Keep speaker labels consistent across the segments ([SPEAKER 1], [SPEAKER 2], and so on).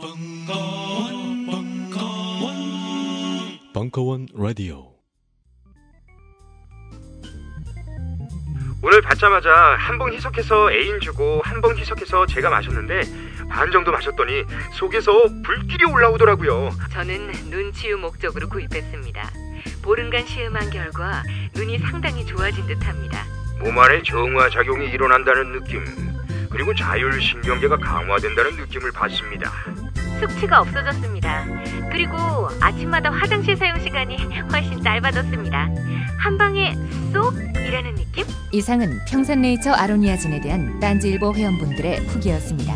[SPEAKER 1] 벙커원, 벙커원, 벙커원 라디오.
[SPEAKER 2] 오늘 받자마자 한 봉 희석해서 애인 주고 한 봉 희석해서 제가 마셨는데 반 정도 마셨더니 속에서 불길이 올라오더라고요.
[SPEAKER 3] 저는 눈 치유 목적으로 구입했습니다. 보름간 시음한 결과 눈이 상당히 좋아진 듯합니다.
[SPEAKER 2] 몸 안에 정화 작용이 일어난다는 느낌 그리고 자율신경계가 강화된다는 느낌을 받습니다.
[SPEAKER 3] 숙취가 없어졌습니다. 그리고 아침마다 화장실 사용 시간이 훨씬 짧아졌습니다. 한 방에 쏙 이라는 느낌?
[SPEAKER 4] 이상은 평산네이처 아로니아진에 대한 딴지일보 회원분들의 후기였습니다.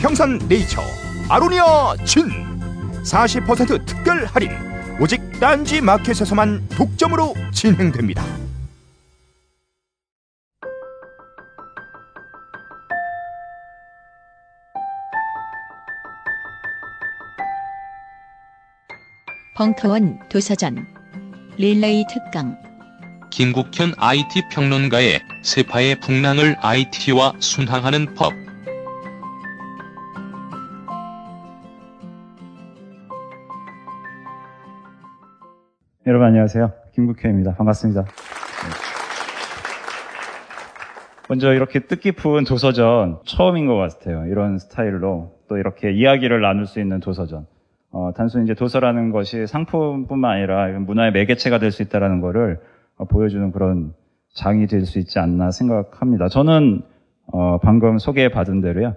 [SPEAKER 5] 평산 네이처 아로니아 진 40% 특별 할인 오직 딴지 마켓에서만 독점으로 진행됩니다.
[SPEAKER 6] 벙커원 도서전 릴레이 특강
[SPEAKER 7] 김국현 IT 평론가의 세파의 풍랑을 IT와 순항하는 법.
[SPEAKER 8] 여러분 안녕하세요. 김국현입니다. 반갑습니다. 먼저 이렇게 뜻깊은 도서전 처음인 것 같아요. 이런 스타일로 또 이렇게 이야기를 나눌 수 있는 도서전. 어, 단순히 이제 도서라는 것이 상품뿐만 아니라 문화의 매개체가 될 수 있다는 것을 어, 보여주는 그런 장이 될 수 있지 않나 생각합니다. 저는 어, 방금 소개받은 대로요.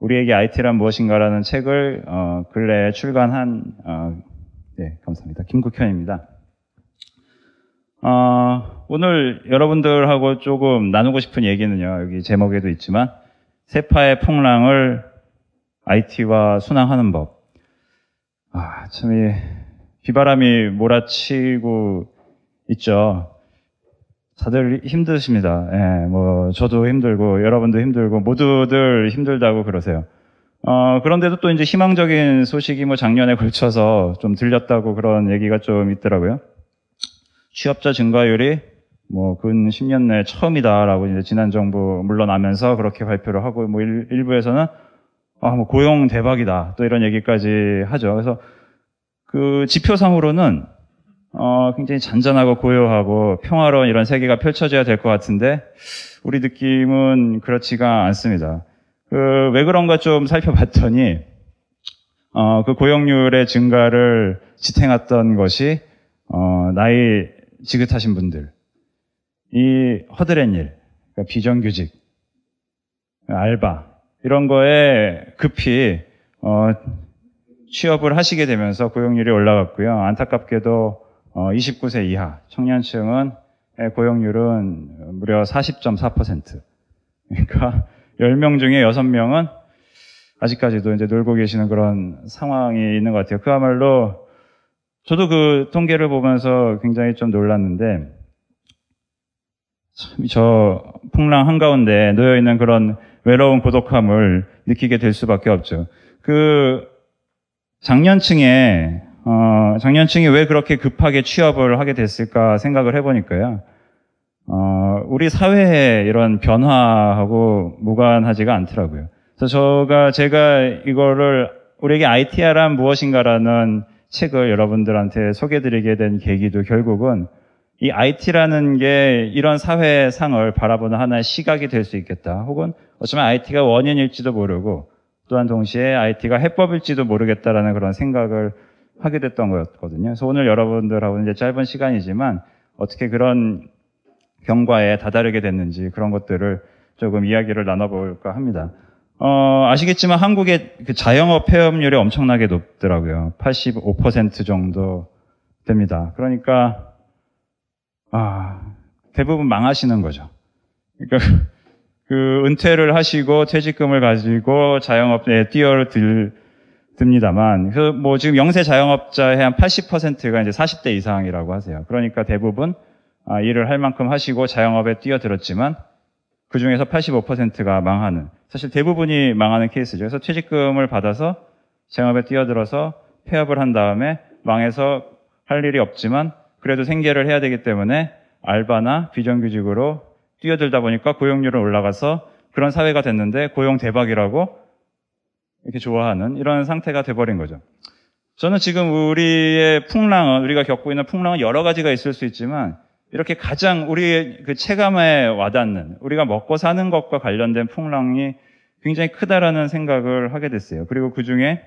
[SPEAKER 8] 우리에게 IT란 무엇인가라는 책을 어, 근래에 출간한 어, 네, 감사합니다. 김국현입니다. 어, 오늘 여러분들하고 조금 나누고 싶은 얘기는요. 여기 제목에도 있지만 세파의 풍랑을 IT와 순항하는 법. 아, 참, 이, 비바람이 몰아치고 있죠. 다들 힘드십니다. 예, 뭐, 저도 힘들고, 여러분도 힘들고, 모두들 힘들다고 그러세요. 어, 그런데도 또 이제 희망적인 소식이 뭐 작년에 걸쳐서 좀 들렸다고 그런 얘기가 좀 있더라고요. 취업자 증가율이 뭐 근 10년 내 처음이다라고 이제 지난 정부 물러나면서 그렇게 발표를 하고 뭐 일, 일부에서는 아, 뭐 고용 대박이다. 또 이런 얘기까지 하죠. 그래서 그 지표상으로는 어, 굉장히 잔잔하고 고요하고 평화로운 이런 세계가 펼쳐져야 될 것 같은데 우리 느낌은 그렇지가 않습니다. 그 왜 그런가 좀 살펴봤더니 어, 그 고용률의 증가를 지탱했던 것이 어, 나이 지긋하신 분들, 이 허드렛 일, 그러니까 비정규직, 알바 이런 거에 급히 어, 취업을 하시게 되면서 고용률이 올라갔고요. 안타깝게도 어, 29세 이하 청년층은 고용률은 무려 40.4%. 그러니까 10명 중에 6명은 아직까지도 이제 놀고 계시는 그런 상황이 있는 것 같아요. 그야말로 저도 그 통계를 보면서 굉장히 좀 놀랐는데 참 저 풍랑 한가운데 놓여 있는 그런 외로운 고독함을 느끼게 될 수밖에 없죠. 그 장년층에 어, 장년층이 왜 그렇게 급하게 취업을 하게 됐을까 생각을 해보니까요. 어, 우리 사회의 이런 변화하고 무관하지가 않더라고요. 그래서 제가 제가 이거를 우리에게 ITR란 무엇인가라는 책을 여러분들한테 소개드리게 된 계기도 결국은 이 IT라는 게 이런 사회상을 바라보는 하나의 시각이 될 수 있겠다. 혹은 어쩌면 IT가 원인일지도 모르고 또한 동시에 IT가 해법일지도 모르겠다라는 그런 생각을 하게 됐던 거였거든요. 그래서 오늘 여러분들하고 이제 짧은 시간이지만 어떻게 그런 경과에 다다르게 됐는지 그런 것들을 조금 이야기를 나눠볼까 합니다. 어, 아시겠지만 한국의 그 자영업 폐업률이 엄청나게 높더라고요. 85% 정도 됩니다. 그러니까 아, 대부분 망하시는 거죠. 그러니까 그 은퇴를 하시고 퇴직금을 가지고 자영업에 뛰어들 듭니다만, 그뭐 지금 영세 자영업자의 한 80%가 이제 40대 이상이라고 하세요. 그러니까 대부분 아, 일을 할 만큼 하시고 자영업에 뛰어들었지만 그 중에서 85%가 망하는, 사실 대부분이 망하는 케이스죠. 그래서 퇴직금을 받아서 자영업에 뛰어들어서 폐업을 한 다음에 망해서 할 일이 없지만 그래도 생계를 해야 되기 때문에 알바나 비정규직으로 뛰어들다 보니까 고용률은 올라가서 그런 사회가 됐는데 고용 대박이라고 이렇게 좋아하는 이런 상태가 돼버린 거죠. 저는 지금 우리의 풍랑은 우리가 겪고 있는 풍랑은 여러 가지가 있을 수 있지만 이렇게 가장 우리의 그 체감에 와닿는 우리가 먹고 사는 것과 관련된 풍랑이 굉장히 크다라는 생각을 하게 됐어요. 그리고 그 중에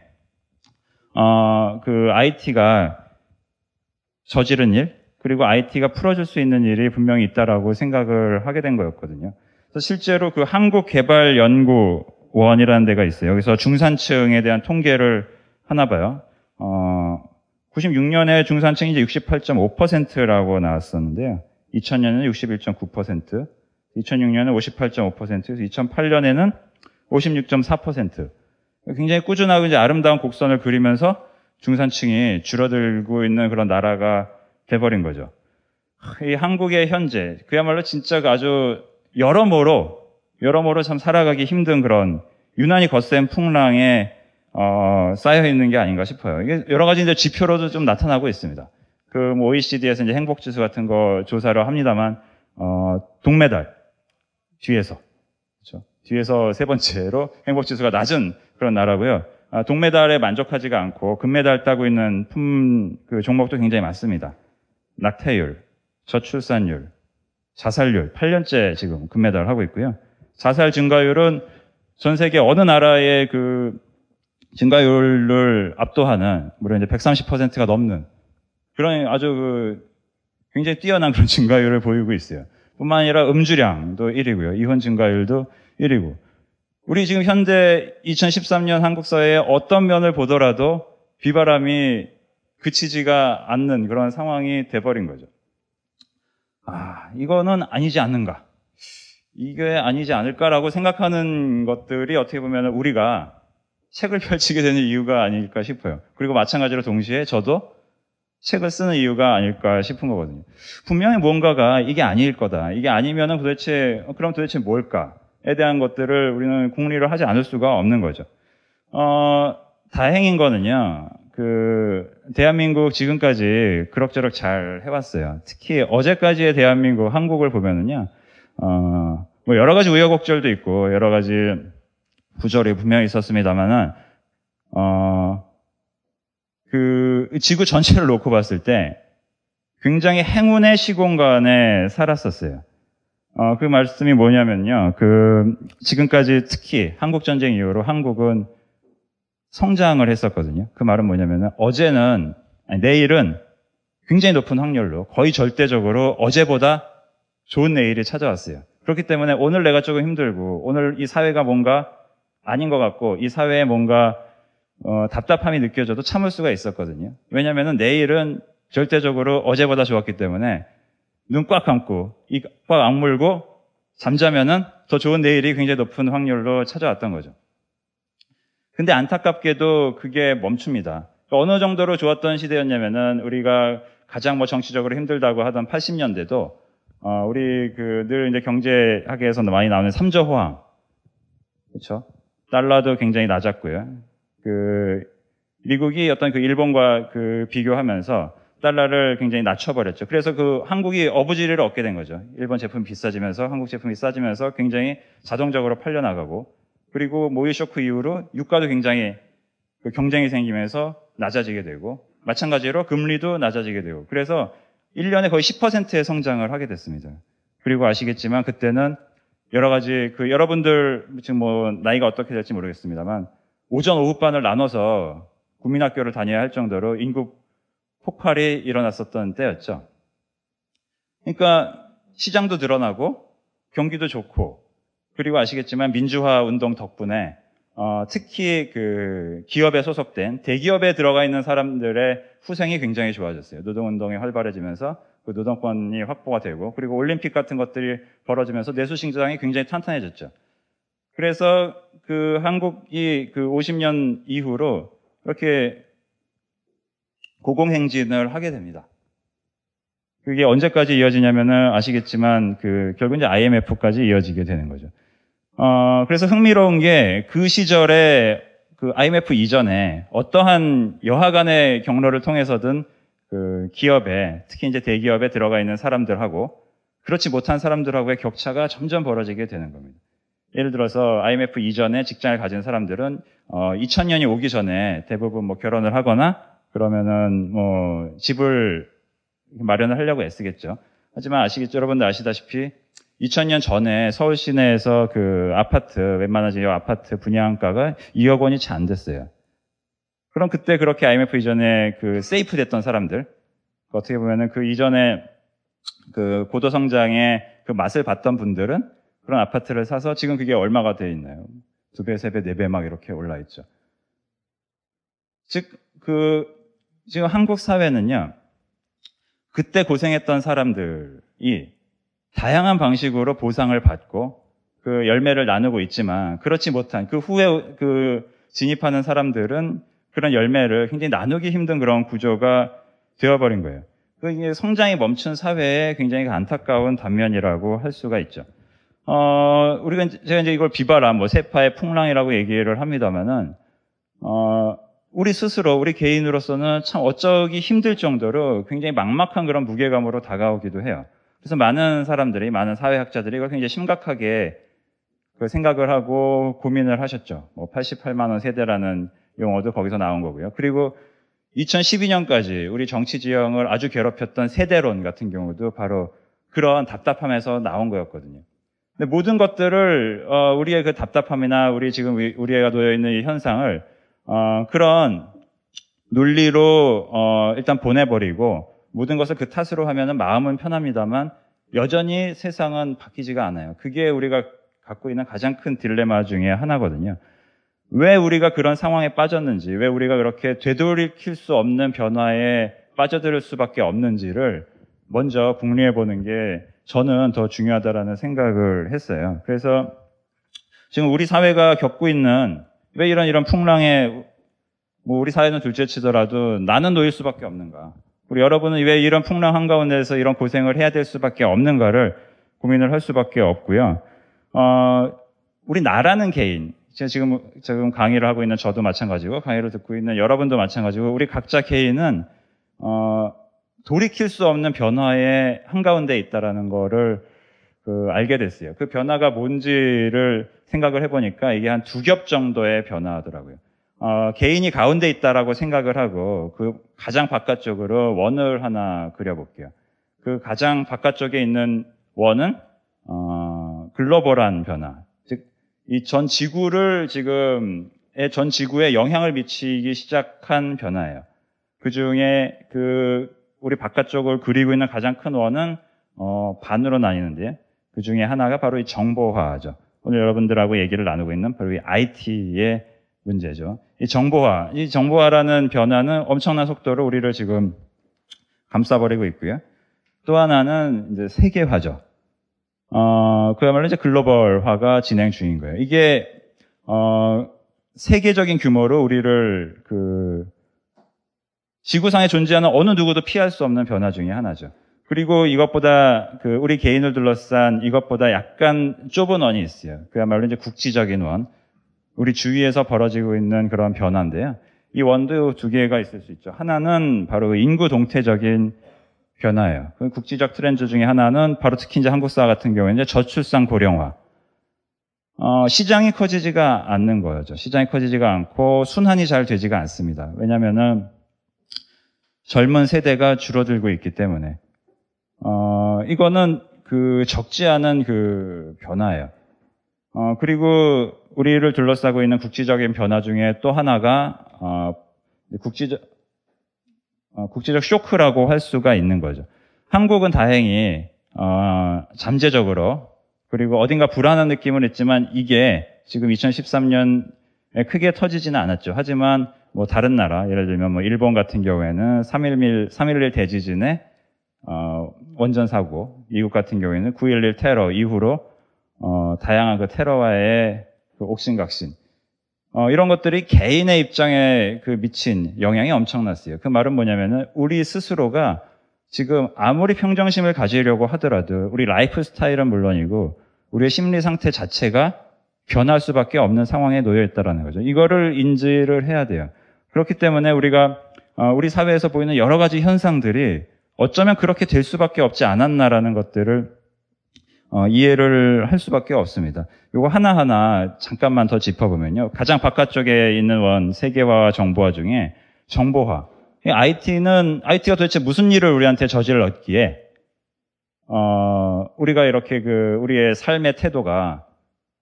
[SPEAKER 8] 어, 그 IT가 저지른 일 그리고 IT가 풀어줄 수 있는 일이 분명히 있다라고 생각을 하게 된 거였거든요. 그래서 실제로 그 한국개발연구원이라는 데가 있어요. 여기서 중산층에 대한 통계를 하나 봐요. 어, 96년에 중산층이 이제 68.5%라고 나왔었는데요. 2000년에는 61.9%, 2006년에 58.5%, 2008년에는 56.4%. 굉장히 꾸준하고 이제 아름다운 곡선을 그리면서 중산층이 줄어들고 있는 그런 나라가 돼버린 거죠. 이 한국의 현재, 그야말로 진짜 아주 여러모로, 여러모로 참 살아가기 힘든 그런 유난히 거센 풍랑에 어, 쌓여 있는 게 아닌가 싶어요. 이게 여러 가지 이제 지표로도 좀 나타나고 있습니다. 그 뭐 OECD에서 이제 행복 지수 같은 거 조사를 합니다만 어, 동메달 뒤에서 그렇죠? 뒤에서 세 번째로 행복 지수가 낮은 그런 나라고요. 아, 동메달에 만족하지가 않고 금메달 따고 있는 품 그 종목도 굉장히 많습니다. 낙태율, 저출산율, 자살률 8년째 지금 금메달 하고 있고요. 자살 증가율은 전 세계 어느 나라의 그 증가율을 압도하는 물론 이제 130%가 넘는 그런 아주 그 굉장히 뛰어난 그런 증가율을 보이고 있어요. 뿐만 아니라 음주량도 1위고요. 이혼 증가율도 1위고. 우리 지금 현대 2013년 한국 사회의 어떤 면을 보더라도 비바람이 그치지가 않는 그런 상황이 돼버린 거죠. 아, 이거는 아니지 않는가. 이게 아니지 않을까라고 생각하는 것들이 어떻게 보면 우리가 책을 펼치게 되는 이유가 아닐까 싶어요. 그리고 마찬가지로 동시에 저도 책을 쓰는 이유가 아닐까 싶은 거거든요. 분명히 뭔가가 이게 아닐 거다. 이게 아니면은 도대체, 그럼 도대체 뭘까에 대한 것들을 우리는 궁리를 하지 않을 수가 없는 거죠. 어, 다행인 거는요, 그, 대한민국 지금까지 그럭저럭 잘 해왔어요. 특히 어제까지의 대한민국, 한국을 보면은요, 어, 뭐 여러 가지 우여곡절도 있고, 여러 가지 부절이 분명히 있었습니다만은, 어, 그 지구 전체를 놓고 봤을 때 굉장히 행운의 시공간에 살았었어요. 어, 그 말씀이 뭐냐면요. 그 지금까지 특히 한국 전쟁 이후로 한국은 성장을 했었거든요. 그 말은 뭐냐면은 어제는 아니, 내일은 굉장히 높은 확률로 거의 절대적으로 어제보다 좋은 내일이 찾아왔어요. 그렇기 때문에 오늘 내가 조금 힘들고 오늘 이 사회가 뭔가 아닌 것 같고 이 사회에 뭔가 어, 답답함이 느껴져도 참을 수가 있었거든요. 왜냐하면 내일은 절대적으로 어제보다 좋았기 때문에 눈 꽉 감고 이 꽉 악물고 잠자면은 더 좋은 내일이 굉장히 높은 확률로 찾아왔던 거죠. 근데 안타깝게도 그게 멈춥니다. 어느 정도로 좋았던 시대였냐면은 우리가 가장 뭐 정치적으로 힘들다고 하던 80년대도 어, 우리 그 늘 이제 경제학에서 많이 나오는 삼저 호황 그렇죠? 달러도 굉장히 낮았고요. 그 미국이 어떤 그 일본과 그 비교하면서 달러를 굉장히 낮춰버렸죠. 그래서 그 한국이 어부지리를 얻게 된 거죠. 일본 제품 비싸지면서 한국 제품이 싸지면서 굉장히 자동적으로 팔려나가고 그리고 모의 쇼크 이후로 유가도 굉장히 그 경쟁이 생기면서 낮아지게 되고 마찬가지로 금리도 낮아지게 되고 그래서 1년에 거의 10%의 성장을 하게 됐습니다. 그리고 아시겠지만 그때는 여러 가지 그 여러분들 지금 뭐 나이가 어떻게 될지 모르겠습니다만 오전 오후반을 나눠서 국민학교를 다녀야 할 정도로 인구 폭발이 일어났었던 때였죠. 그러니까 시장도 늘어나고 경기도 좋고 그리고 아시겠지만 민주화 운동 덕분에 어, 특히 그 기업에 소속된 대기업에 들어가 있는 사람들의 후생이 굉장히 좋아졌어요. 노동운동이 활발해지면서 그 노동권이 확보가 되고 그리고 올림픽 같은 것들이 벌어지면서 내수시장이 굉장히 탄탄해졌죠. 그래서 그 한국이 그 50년 이후로 이렇게 고공행진을 하게 됩니다. 그게 언제까지 이어지냐면은 아시겠지만 그 결국 이제 IMF까지 이어지게 되는 거죠. 어, 그래서 흥미로운 게 그 시절에 그 IMF 이전에 어떠한 여하간의 경로를 통해서든 그 기업에 특히 이제 대기업에 들어가 있는 사람들하고 그렇지 못한 사람들하고의 격차가 점점 벌어지게 되는 겁니다. 예를 들어서 IMF 이전에 직장을 가진 사람들은 어, 2000년이 오기 전에 대부분 뭐 결혼을 하거나 그러면은 뭐 집을 마련을 하려고 애쓰겠죠. 하지만 아시겠죠? 여러분들 아시다시피 2000년 전에 서울 시내에서 그 아파트, 웬만한 지역 아파트 분양가가 2억 원이 채 안 됐어요. 그럼 그때 그렇게 IMF 이전에 그 세이프 됐던 사람들, 어떻게 보면은 그 이전에 그 고도 성장의 그 맛을 봤던 분들은 그런 아파트를 사서 지금 그게 얼마가 돼 있나요? 두 배, 세 배, 네 배 막 이렇게 올라 있죠. 즉, 그, 지금 한국 사회는요, 그때 고생했던 사람들이 다양한 방식으로 보상을 받고 그 열매를 나누고 있지만 그렇지 못한 그 후에 그 진입하는 사람들은 그런 열매를 굉장히 나누기 힘든 그런 구조가 되어버린 거예요. 그 이게 성장이 멈춘 사회의 굉장히 안타까운 단면이라고 할 수가 있죠. 어, 우리가 이제- 제가 이제 이걸 비바람, 뭐 세파의 풍랑이라고 얘기를 합니다만은 어, 우리 스스로 우리 개인으로서는 참 어쩌기 힘들 정도로 굉장히 막막한 그런 무게감으로 다가오기도 해요. 그래서 많은 사람들이 많은 사회학자들이 이걸 굉장히 심각하게 그 생각을 하고 고민을 하셨죠. 뭐 88만 원 세대라는 용어도 거기서 나온 거고요. 그리고 2012년까지 우리 정치 지형을 아주 괴롭혔던 세대론 같은 경우도 바로 그런 답답함에서 나온 거였거든요. 근데 모든 것들을 어, 우리의 그 답답함이나 우리 지금 우리- 우리가 놓여 있는 이 현상을 어, 그런 논리로 어, 일단 보내버리고 모든 것을 그 탓으로 하면은 마음은 편합니다만 여전히 세상은 바뀌지가 않아요. 그게 우리가 갖고 있는 가장 큰 딜레마 중에 하나거든요. 왜 우리가 그런 상황에 빠졌는지, 왜 우리가 그렇게 되돌이킬 수 없는 변화에 빠져들 수밖에 없는지를 먼저 궁리해 보는 게 저는 더 중요하다라는 생각을 했어요. 그래서 지금 우리 사회가 겪고 있는 왜 이런 이런 풍랑에 뭐 우리 사회는 둘째 치더라도 나는 놓일 수밖에 없는가? 우리 여러분은 왜 이런 풍랑 한가운데서 이런 고생을 해야 될 수밖에 없는가를 고민을 할 수밖에 없고요. 어, 우리 나라는 개인, 지금, 지금 강의를 하고 있는 저도 마찬가지고, 강의를 듣고 있는 여러분도 마찬가지고, 우리 각자 개인은, 어, 돌이킬 수 없는 변화의 한가운데 있다라는 거를, 그, 알게 됐어요. 그 변화가 뭔지를 생각을 해보니까 이게 한 두 겹 정도의 변화더라고요. 어, 개인이 가운데 있다라고 생각을 하고, 그 가장 바깥쪽으로 원을 하나 그려볼게요. 그 가장 바깥쪽에 있는 원은, 어, 글로벌한 변화. 즉, 이 전 지구를 지금, 전 지구에 영향을 미치기 시작한 변화예요. 그 중에 그, 우리 바깥쪽을 그리고 있는 가장 큰 원은, 어, 반으로 나뉘는데, 그 중에 하나가 바로 이 정보화죠. 오늘 여러분들하고 얘기를 나누고 있는 바로 이 IT의 문제죠. 이 정보화, 이 정보화라는 변화는 엄청난 속도로 우리를 지금 감싸버리고 있고요. 또 하나는 이제 세계화죠. 어, 그야말로 이제 글로벌화가 진행 중인 거예요. 이게, 어, 세계적인 규모로 우리를 그, 지구상에 존재하는 어느 누구도 피할 수 없는 변화 중의 하나죠. 그리고 이것보다 그 우리 개인을 둘러싼 이것보다 약간 좁은 원이 있어요. 그야말로 이제 국지적인 원. 우리 주위에서 벌어지고 있는 그런 변화인데요. 이 원도 두 개가 있을 수 있죠. 하나는 바로 인구 동태적인 변화예요. 그 국지적 트렌드 중에 하나는 바로 특히 이제 한국 사회 같은 경우에 이제 저출산 고령화. 어, 시장이 커지지가 않는 거죠. 시장이 커지지가 않고 순환이 잘 되지가 않습니다. 왜냐면은 젊은 세대가 줄어들고 있기 때문에. 어, 이거는 그 적지 않은 그 변화예요. 어, 그리고 우리를 둘러싸고 있는 국지적인 변화 중에 또 하나가, 어, 국지적, 어, 국제적 쇼크라고 할 수가 있는 거죠. 한국은 다행히, 어, 잠재적으로, 그리고 어딘가 불안한 느낌은 있지만 이게 지금 2013년에 크게 터지지는 않았죠. 하지만 뭐 다른 나라, 예를 들면 뭐 일본 같은 경우에는 3.11, 3.11 대지진에 어, 원전 사고, 미국 같은 경우에는 9.11 테러 이후로 어, 다양한 그 테러와의 그 옥신각신 어, 이런 것들이 개인의 입장에 그 미친 영향이 엄청났어요. 그 말은 뭐냐면은 우리 스스로가 지금 아무리 평정심을 가지려고 하더라도 우리 라이프 스타일은 물론이고 우리의 심리 상태 자체가 변할 수밖에 없는 상황에 놓여 있다라는 거죠. 이거를 인지를 해야 돼요. 그렇기 때문에 우리가 어, 우리 사회에서 보이는 여러 가지 현상들이 어쩌면 그렇게 될 수밖에 없지 않았나라는 것들을 어, 이해를 할 수밖에 없습니다. 요거 하나하나 잠깐만 더 짚어보면요. 가장 바깥쪽에 있는 원 세계화와 정보화 중에 정보화. IT는 IT가 도대체 무슨 일을 우리한테 저질렀기에 어, 우리가 이렇게 그 우리의 삶의 태도가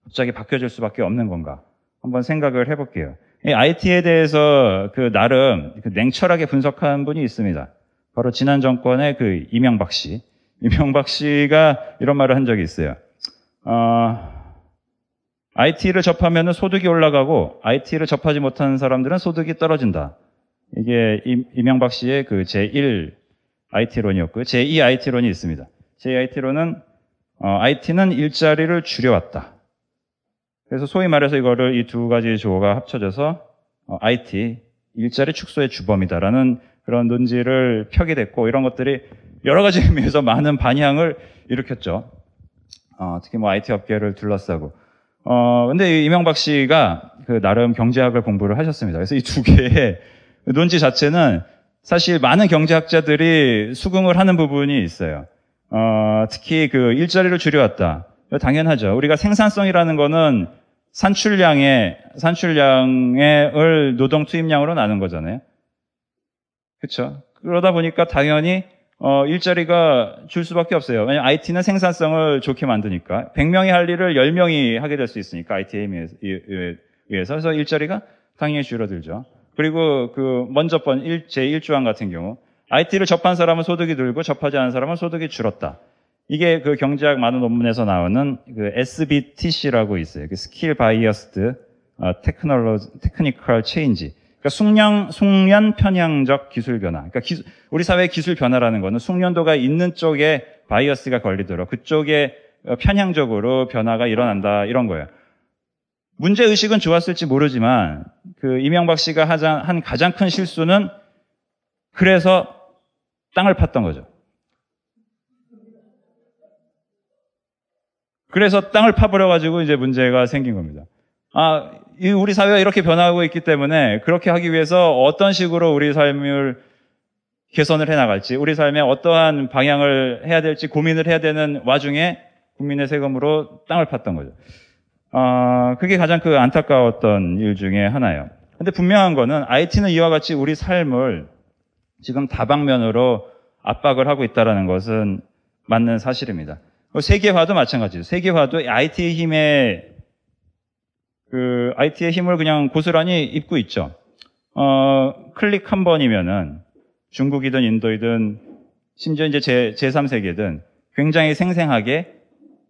[SPEAKER 8] 갑자기 바뀌어질 수밖에 없는 건가? 한번 생각을 해볼게요. 이 IT에 대해서 그 나름 그 냉철하게 분석한 분이 있습니다. 바로 지난 정권의 그 이명박 씨. 이명박 씨가 이런 말을 한 적이 있어요. 어, IT를 접하면 소득이 올라가고 IT를 접하지 못하는 사람들은 소득이 떨어진다. 이게 이명박 씨의 그 제1 IT론이었고요. 제2 IT론이 있습니다. 제2 IT론은 어, IT는 일자리를 줄여왔다. 그래서 소위 말해서 이거를 이 두 가지 조어가 합쳐져서 어, IT 일자리 축소의 주범이다라는 그런 논지를 펴게 됐고 이런 것들이 여러 가지 의미에서 많은 반향을 일으켰죠. 어, 특히 뭐 IT 업계를 둘러싸고. 어, 근데 이명박 씨가 그 나름 경제학을 공부를 하셨습니다. 그래서 이 두 개의 논지 자체는 사실 많은 경제학자들이 수긍을 하는 부분이 있어요. 어, 특히 그 일자리를 줄여왔다. 당연하죠. 우리가 생산성이라는 거는 산출량의 산출량을 노동 투입량으로 나눈 거잖아요. 그렇죠. 그러다 보니까 당연히 어, 일자리가 줄 수밖에 없어요. 왜냐하면 IT는 생산성을 좋게 만드니까 100명이 할 일을 10명이 하게 될 수 있으니까 IT에 의해서 그래서 일자리가 당연히 줄어들죠. 그리고 그 먼저 번 제 1조항 같은 경우 IT를 접한 사람은 소득이 늘고 접하지 않은 사람은 소득이 줄었다. 이게 그 경제학 많은 논문에서 나오는 그 SBTC라고 있어요. 그 skill biased technolo technical change. 그러니까 숙련 숙련 편향적 기술 변화. 그러니까 기술, 우리 사회의 기술 변화라는 거는 숙련도가 있는 쪽에 바이어스가 걸리도록 그쪽에 어, 편향적으로 변화가 일어난다 이런 거예요. 문제 의식은 좋았을지 모르지만 그 이명박 씨가 한 가장 큰 실수는 그래서 땅을 팠던 거죠. 그래서 땅을 파버려가지고 이제 문제가 생긴 겁니다. 아, 우리 사회가 이렇게 변하고 있기 때문에 그렇게 하기 위해서 어떤 식으로 우리 삶을 개선을 해 나갈지, 우리 삶에 어떠한 방향을 해야 될지 고민을 해야 되는 와중에 국민의 세금으로 땅을 팠던 거죠. 아, 그게 가장 그 안타까웠던 일 중에 하나예요. 근데 분명한 거는 IT는 이와 같이 우리 삶을 지금 다방면으로 압박을 하고 있다는 것은 맞는 사실입니다. 세계화도 마찬가지죠. 세계화도 IT의 힘에 그 IT의 힘을 그냥 고스란히 입고 있죠. 어, 클릭 한 번이면은 중국이든 인도이든 심지어 이제 제, 제3세계든 굉장히 생생하게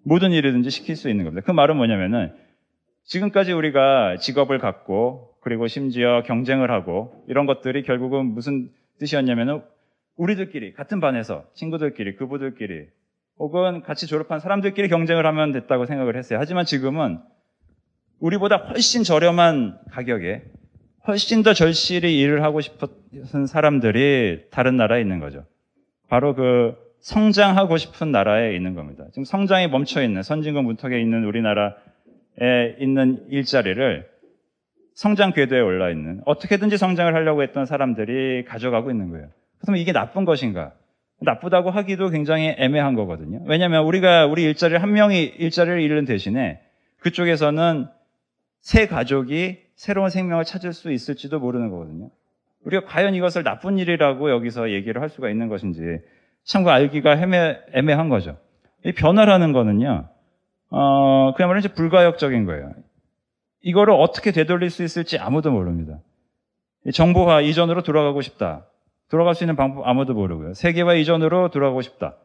[SPEAKER 8] 모든 일이든지 시킬 수 있는 겁니다. 그 말은 뭐냐면은 지금까지 우리가 직업을 갖고 그리고 심지어 경쟁을 하고 이런 것들이 결국은 무슨 뜻이었냐면은 우리들끼리 같은 반에서 친구들끼리 그부들끼리 혹은 같이 졸업한 사람들끼리 경쟁을 하면 됐다고 생각을 했어요. 하지만 지금은 우리보다 훨씬 저렴한 가격에 훨씬 더 절실히 일을 하고 싶은 사람들이 다른 나라에 있는 거죠. 바로 그 성장하고 싶은 나라에 있는 겁니다. 지금 성장이 멈춰 있는 선진국 문턱에 있는 우리나라에 있는 일자리를 성장 궤도에 올라 있는 어떻게든지 성장을 하려고 했던 사람들이 가져가고 있는 거예요. 그러면 이게 나쁜 것인가? 나쁘다고 하기도 굉장히 애매한 거거든요. 왜냐하면 우리가 우리 일자리를 한 명이 일자리를 잃는 대신에 그쪽에서는 새 가족이 새로운 생명을 찾을 수 있을지도 모르는 거거든요. 우리가 과연 이것을 나쁜 일이라고 여기서 얘기를 할 수가 있는 것인지 참고 알기가 애매, 애매한 거죠. 이 변화라는 거는요, 어, 그야말로 이제 불가역적인 거예요. 이거를 어떻게 되돌릴 수 있을지 아무도 모릅니다. 정보화 이전으로 돌아가고 싶다. 돌아갈 수 있는 방법 아무도 모르고요. 세계화 이전으로 돌아가고 싶다.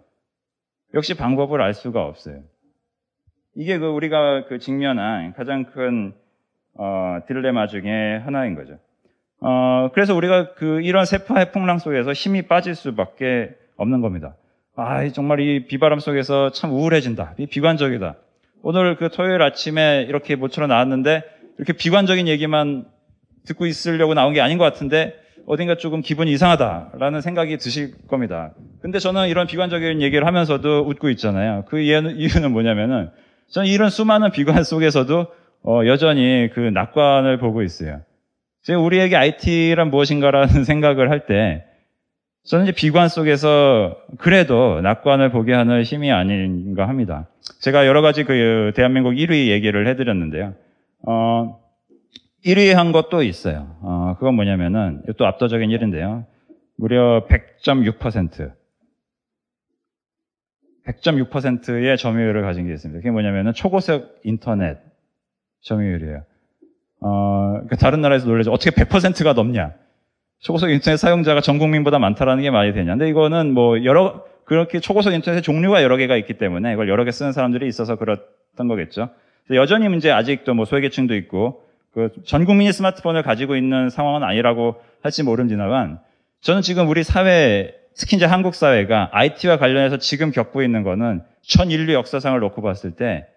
[SPEAKER 8] 역시 방법을 알 수가 없어요. 이게 그 우리가 그 직면한 가장 큰 어, 딜레마 중에 하나인 거죠. 어, 그래서 우리가 그 이런 세파의 풍랑 속에서 힘이 빠질 수밖에 없는 겁니다. 아, 정말 이 비바람 속에서 참 우울해진다. 비관적이다. 오늘 그 토요일 아침에 이렇게 모처럼 나왔는데 이렇게 비관적인 얘기만 듣고 있으려고 나온 게 아닌 것 같은데 어딘가 조금 기분이 이상하다라는 생각이 드실 겁니다. 근데 저는 이런 비관적인 얘기를 하면서도 웃고 있잖아요. 그 이유는 뭐냐면은 저는 이런 수많은 비관 속에서도 어, 여전히 그 낙관을 보고 있어요. 제가 우리에게 IT란 무엇인가라는 생각을 할 때 저는 이제 비관 속에서 그래도 낙관을 보게 하는 힘이 아닌가 합니다. 제가 여러 가지 그 대한민국 1위 얘기를 해드렸는데요. 어, 1위 한 것도 있어요. 어, 그건 뭐냐면은 또 압도적인 1인데요. 무려 100.6%. 100.6%의 점유율을 가진 게 있습니다. 그게 뭐냐면은 초고속 인터넷 점유율이에요. 어, 그러니까 다른 나라에서 놀라죠. 어떻게 100%가 넘냐? 초고속 인터넷 사용자가 전 국민보다 많다라는 게 말이 되냐. 근데 이거는 뭐 여러, 그렇게 초고속 인터넷의 종류가 여러 개가 있기 때문에 이걸 여러 개 쓰는 사람들이 있어서 그렇던 거겠죠. 여전히 문제 아직도 뭐 소외계층도 있고 그 전 국민이 스마트폰을 가지고 있는 상황은 아니라고 할지 모름지만 저는 지금 우리 사회 특히 이제 한국 사회가 IT와 관련해서 지금 겪고 있는 거는 전 인류 역사상을 놓고 봤을 때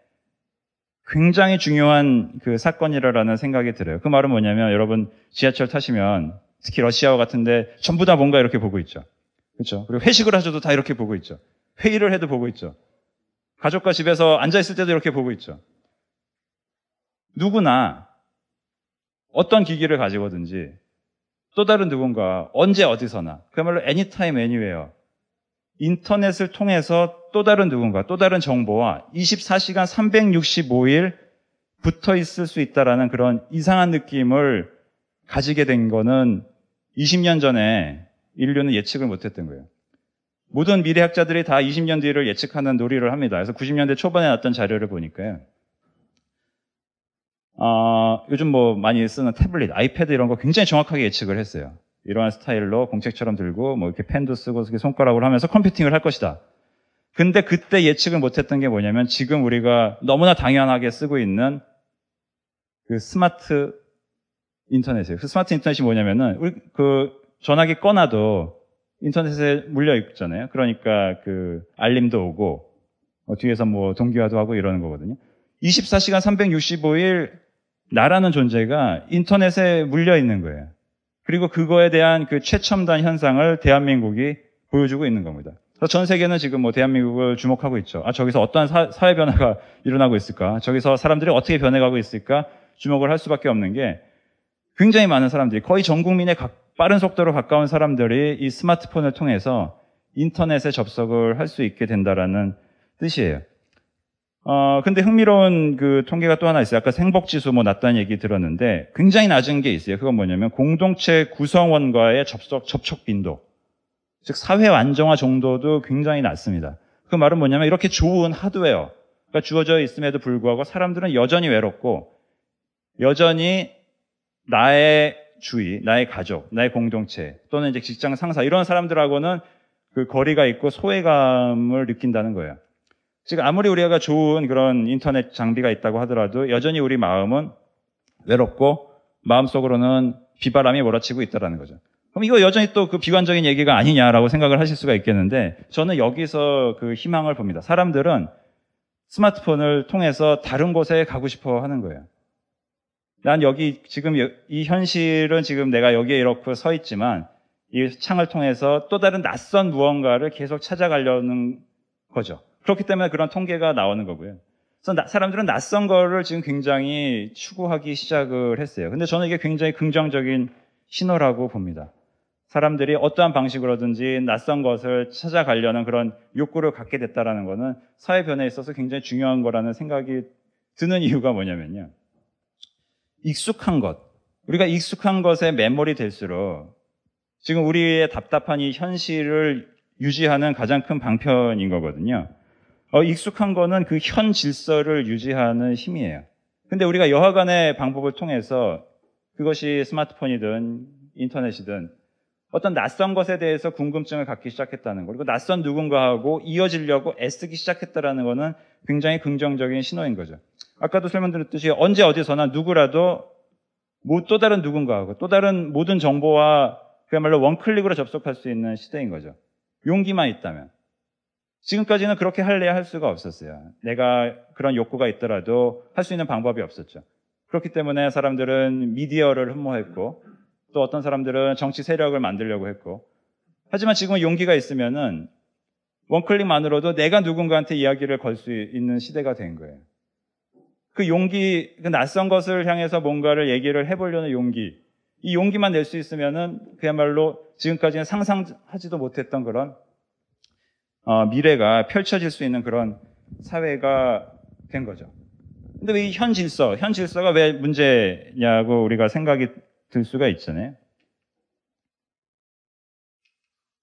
[SPEAKER 8] 굉장히 중요한 그 사건이라는 생각이 들어요. 그 말은 뭐냐면 여러분 지하철 타시면 특히 러시아와 같은데 전부 다 뭔가 이렇게 보고 있죠. 그렇죠? 그리고 회식을 하셔도 다 이렇게 보고 있죠. 회의를 해도 보고 있죠. 가족과 집에서 앉아 있을 때도 이렇게 보고 있죠. 누구나 어떤 기기를 가지고든지 또 다른 누군가 언제 어디서나 그야말로 anytime anywhere 인터넷을 통해서 또 다른 누군가 또 다른 정보와 24시간 365일 붙어 있을 수 있다라는 그런 이상한 느낌을 가지게 된 거는 20년 전에 인류는 예측을 못 했던 거예요. 모든 미래학자들이 다 20년 뒤를 예측하는 놀이를 합니다. 그래서 90년대 초반에 나왔던 자료를 보니까요. 어, 요즘 뭐 많이 쓰는 태블릿, 아이패드 이런 거 굉장히 정확하게 예측을 했어요. 이러한 스타일로 공책처럼 들고 뭐 이렇게 펜도 쓰고 손가락으로 하면서 컴퓨팅을 할 것이다. 근데 그때 예측을 못했던 게 뭐냐면 지금 우리가 너무나 당연하게 쓰고 있는 그 스마트 인터넷이에요. 그 스마트 인터넷이 뭐냐면은 우리 그 전화기 꺼놔도 인터넷에 물려 있잖아요. 그러니까 그 알림도 오고 어, 뒤에서 뭐 동기화도 하고 이러는 거거든요. 24시간 365일 나라는 존재가 인터넷에 물려 있는 거예요. 그리고 그거에 대한 그 최첨단 현상을 대한민국이 보여주고 있는 겁니다. 그래서 전 세계는 지금 뭐 대한민국을 주목하고 있죠. 아, 저기서 어떠한 사, 회 변화가 일어나고 있을까? 저기서 사람들이 어떻게 변해가고 있을까? 주목을 할 수밖에 없는 게 굉장히 많은 사람들이 거의 전 국민의 빠른 속도로 가까운 사람들이 이 스마트폰을 통해서 인터넷에 접속을 할 수 있게 된다라는 뜻이에요. 어, 근데 흥미로운 그 통계가 또 하나 있어요. 아까 생복지수 뭐 낮다는 얘기 들었는데 굉장히 낮은 게 있어요. 그건 뭐냐면 공동체 구성원과의 접속, 접촉 빈도. 즉, 사회 안정화 정도도 굉장히 낮습니다. 그 말은 뭐냐면 이렇게 좋은 하드웨어가 주어져 있음에도 불구하고 사람들은 여전히 외롭고 여전히 나의 주위, 나의 가족, 나의 공동체 또는 이제 직장 상사 이런 사람들하고는 그 거리가 있고 소외감을 느낀다는 거예요. 지금 아무리 우리가 좋은 그런 인터넷 장비가 있다고 하더라도 여전히 우리 마음은 외롭고 마음속으로는 비바람이 몰아치고 있다는 거죠. 그럼 이거 여전히 또 그 비관적인 얘기가 아니냐라고 생각을 하실 수가 있겠는데 저는 여기서 그 희망을 봅니다. 사람들은 스마트폰을 통해서 다른 곳에 가고 싶어 하는 거예요. 난 여기 지금 이 현실은 지금 내가 여기에 이렇게 서 있지만 이 창을 통해서 또 다른 낯선 무언가를 계속 찾아가려는 거죠. 그렇기 때문에 그런 통계가 나오는 거고요. 그래서 사람들은 낯선 거를 지금 굉장히 추구하기 시작을 했어요. 근데 저는 이게 굉장히 긍정적인 신호라고 봅니다. 사람들이 어떠한 방식으로든지 낯선 것을 찾아가려는 그런 욕구를 갖게 됐다라는 것은 사회 변화에 있어서 굉장히 중요한 거라는 생각이 드는 이유가 뭐냐면요. 익숙한 것, 우리가 익숙한 것에 매몰이 될수록 지금 우리의 답답한 이 현실을 유지하는 가장 큰 방편인 거거든요. 어, 익숙한 거는 그 현 질서를 유지하는 힘이에요. 근데 우리가 여하간의 방법을 통해서 그것이 스마트폰이든 인터넷이든 어떤 낯선 것에 대해서 궁금증을 갖기 시작했다는 거 그리고 낯선 누군가하고 이어지려고 애쓰기 시작했다는 것은 굉장히 긍정적인 신호인 거죠. 아까도 설명드렸듯이 언제 어디서나 누구라도 뭐또 다른 누군가하고 또 다른 모든 정보와 그야말로 원클릭으로 접속할 수 있는 시대인 거죠. 용기만 있다면. 지금까지는 그렇게 할래야 할 수가 없었어요. 내가 그런 욕구가 있더라도 할 수 있는 방법이 없었죠. 그렇기 때문에 사람들은 미디어를 흠모했고 또 어떤 사람들은 정치 세력을 만들려고 했고 하지만 지금은 용기가 있으면은 원클릭만으로도 내가 누군가한테 이야기를 걸 수 있는 시대가 된 거예요. 그 용기, 그 낯선 것을 향해서 뭔가를 얘기를 해보려는 용기, 이 용기만 낼 수 있으면은 그야말로 지금까지는 상상하지도 못했던 그런 어, 미래가 펼쳐질 수 있는 그런 사회가 된 거죠. 근데 왜이현 질서, 현 질서가 왜 문제냐고 우리가 생각이 들 수가 있잖아요.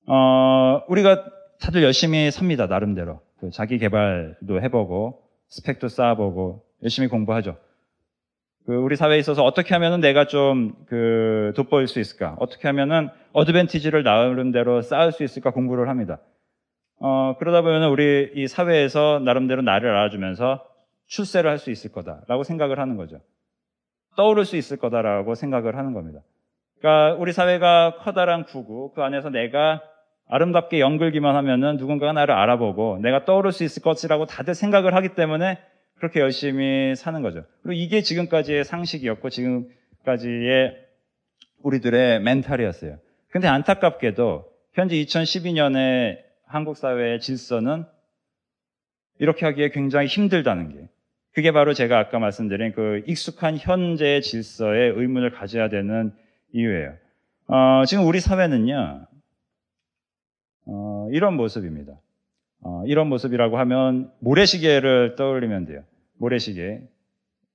[SPEAKER 8] 어, 우리가 다들 열심히 삽니다, 나름대로. 그 자기 개발도 해보고, 스펙도 쌓아보고, 열심히 공부하죠. 그 우리 사회에 있어서 어떻게 하면은 내가 좀 그 돋보일 수 있을까? 어떻게 하면은 어드밴티지를 나름대로 쌓을 수 있을까 공부를 합니다. 어, 그러다 보면 우리 이 사회에서 나름대로 나를 알아주면서 출세를 할 수 있을 거다라고 생각을 하는 거죠. 떠오를 수 있을 거다라고 생각을 하는 겁니다. 그러니까 우리 사회가 커다란 구구, 그 안에서 내가 아름답게 연글기만 하면은 누군가가 나를 알아보고 내가 떠오를 수 있을 것이라고 다들 생각을 하기 때문에 그렇게 열심히 사는 거죠. 그리고 이게 지금까지의 상식이었고 지금까지의 우리들의 멘탈이었어요. 근데 안타깝게도 현재 2012년에 한국 사회의 질서는 이렇게 하기에 굉장히 힘들다는 게 그게 바로 제가 아까 말씀드린 그 익숙한 현재의 질서에 의문을 가져야 되는 이유예요. 어, 지금 우리 사회는요, 어, 이런 모습입니다. 어, 이런 모습이라고 하면 모래시계를 떠올리면 돼요. 모래시계.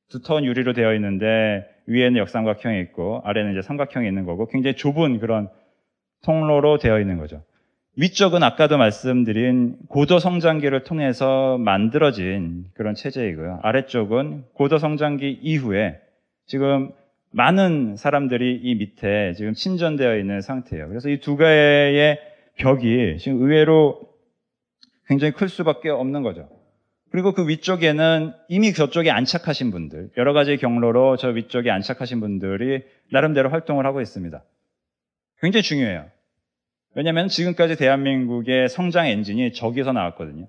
[SPEAKER 8] 두터운 유리로 되어 있는데 위에는 역삼각형이 있고 아래는 이제 삼각형이 있는 거고 굉장히 좁은 그런 통로로 되어 있는 거죠. 위쪽은 아까도 말씀드린 고도 성장기를 통해서 만들어진 그런 체제이고요. 아래쪽은 고도 성장기 이후에 지금 많은 사람들이 이 밑에 지금 침전되어 있는 상태예요. 그래서 이두 개의 벽이 지금 의외로 굉장히 클 수밖에 없는 거죠. 그리고 그 위쪽에는 이미 저쪽에 안착하신 분들, 여러 가지 경로로 저 위쪽에 안착하신 분들이 나름대로 활동을 하고 있습니다. 굉장히 중요해요. 왜냐하면 지금까지 대한민국의 성장 엔진이 저기서 나왔거든요.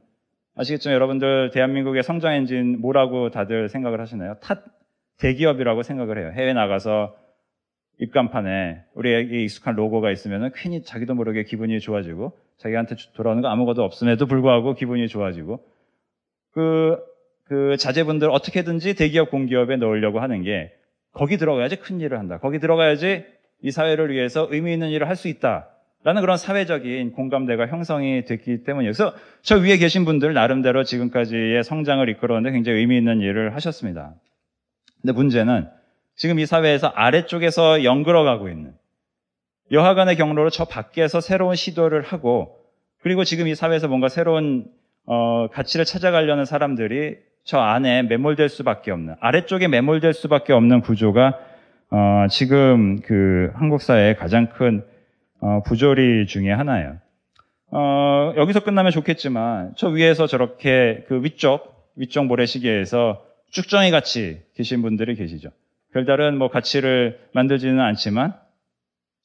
[SPEAKER 8] 아시겠죠? 여러분들 대한민국의 성장 엔진 뭐라고 다들 생각을 하시나요? 탓 대기업이라고 생각을 해요. 해외 나가서 입간판에 우리에게 익숙한 로고가 있으면 괜히 자기도 모르게 기분이 좋아지고 자기한테 돌아오는 거 아무것도 없음에도 불구하고 기분이 좋아지고 그, 그 자제분들 어떻게든지 대기업 공기업에 넣으려고 하는 게 거기 들어가야지 큰 일을 한다. 거기 들어가야지 이 사회를 위해서 의미 있는 일을 할 수 있다. 라는 그런 사회적인 공감대가 형성이 됐기 때문이에요. 그래서 저 위에 계신 분들 나름대로 지금까지의 성장을 이끌어오는데 굉장히 의미 있는 일을 하셨습니다. 근데 문제는 지금 이 사회에서 아래쪽에서 연그러가고 있는 여하간의 경로로 저 밖에서 새로운 시도를 하고 그리고 지금 이 사회에서 뭔가 새로운 어, 가치를 찾아가려는 사람들이 저 안에 매몰될 수밖에 없는 아래쪽에 매몰될 수밖에 없는 구조가 어, 지금 그 한국 사회의 가장 큰 어, 부조리 중에 하나예요. 어, 여기서 끝나면 좋겠지만 저 위에서 저렇게 그 위쪽 위쪽 모래시계에서 쭉정이 같이 계신 분들이 계시죠. 별다른 뭐 가치를 만들지는 않지만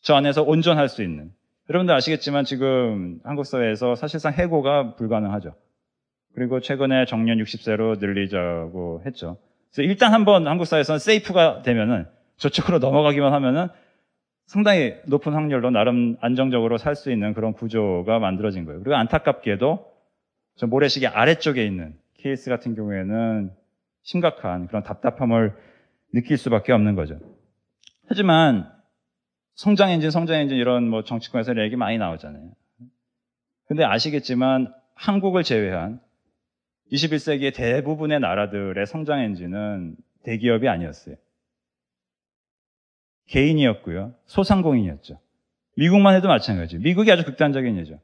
[SPEAKER 8] 저 안에서 온전할 수 있는 여러분들 아시겠지만 지금 한국 사회에서 사실상 해고가 불가능하죠. 그리고 최근에 정년 60세로 늘리자고 했죠. 그래서 일단 한번 한국 사회에서는 세이프가 되면은 저쪽으로 넘어가기만 하면은 상당히 높은 확률로 나름 안정적으로 살 수 있는 그런 구조가 만들어진 거예요. 그리고 안타깝게도 저 모래시계 아래쪽에 있는 케이스 같은 경우에는 심각한 그런 답답함을 느낄 수밖에 없는 거죠. 하지만 성장 엔진, 성장 엔진 이런 뭐 정치권에서 얘기 많이 나오잖아요. 근데 아시겠지만 한국을 제외한 21세기의 대부분의 나라들의 성장 엔진은 대기업이 아니었어요. 개인이었고요. 소상공인이었죠. 미국만 해도 마찬가지. 미국이 아주 극단적인 예죠.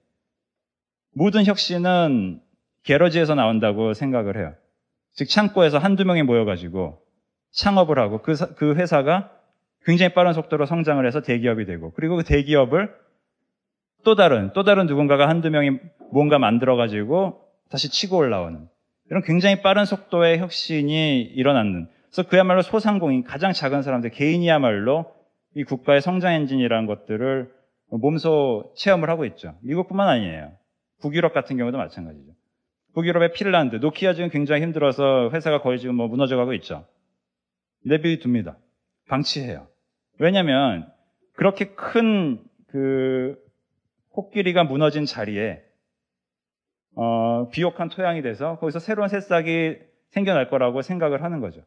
[SPEAKER 8] 모든 혁신은 게러지에서 나온다고 생각을 해요. 즉 창고에서 한두 명이 모여가지고 창업을 하고 그, 그 회사가 굉장히 빠른 속도로 성장을 해서 대기업이 되고 그리고 그 대기업을 또 다른 또 다른 누군가가 한두 명이 뭔가 만들어 가지고 다시 치고 올라오는 이런 굉장히 빠른 속도의 혁신이 일어났는 그래서 그야말로 소상공인 가장 작은 사람들 개인이야말로 이 국가의 성장 엔진이라는 것들을 몸소 체험을 하고 있죠. 미국뿐만 아니에요. 북유럽 같은 경우도 마찬가지죠. 북유럽의 핀란드, 노키아 지금 굉장히 힘들어서 회사가 거의 지금 뭐 무너져가고 있죠. 내비둡니다. 방치해요. 왜냐하면 그렇게 큰 그 코끼리가 무너진 자리에 어, 비옥한 토양이 돼서 거기서 새로운 새싹이 생겨날 거라고 생각을 하는 거죠.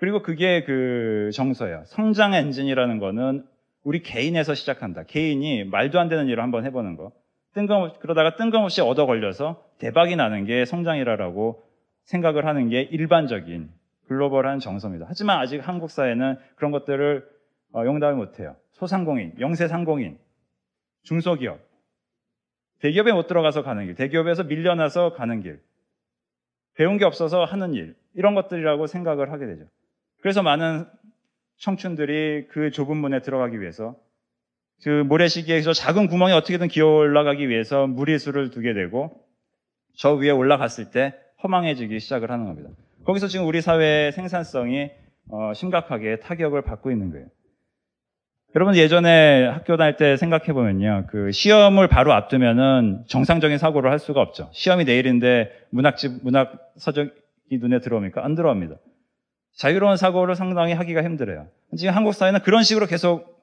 [SPEAKER 8] 그리고 그게 그 정서예요. 성장 엔진이라는 거는 우리 개인에서 시작한다. 개인이 말도 안 되는 일을 한번 해보는 거. 뜬금 그러다가 뜬금없이 얻어 걸려서 대박이 나는 게 성장이라고 생각을 하는 게 일반적인 글로벌한 정서입니다. 하지만 아직 한국 사회는 그런 것들을 어, 용납을 못해요. 소상공인, 영세상공인, 중소기업, 대기업에 못 들어가서 가는 길, 대기업에서 밀려나서 가는 길, 배운 게 없어서 하는 일, 이런 것들이라고 생각을 하게 되죠. 그래서 많은 청춘들이 그 좁은 문에 들어가기 위해서 그 모래시계에서 작은 구멍에 어떻게든 기어 올라가기 위해서 무리수를 두게 되고 저 위에 올라갔을 때 허망해지기 시작을 하는 겁니다. 거기서 지금 우리 사회의 생산성이 어, 심각하게 타격을 받고 있는 거예요. 여러분 예전에 학교 다닐 때 생각해 보면요, 그 시험을 바로 앞두면은 정상적인 사고를 할 수가 없죠. 시험이 내일인데 문학집 문학 서적이 눈에 들어옵니까? 안 들어옵니다. 자유로운 사고를 상당히 하기가 힘들어요. 지금 한국 사회는 그런 식으로 계속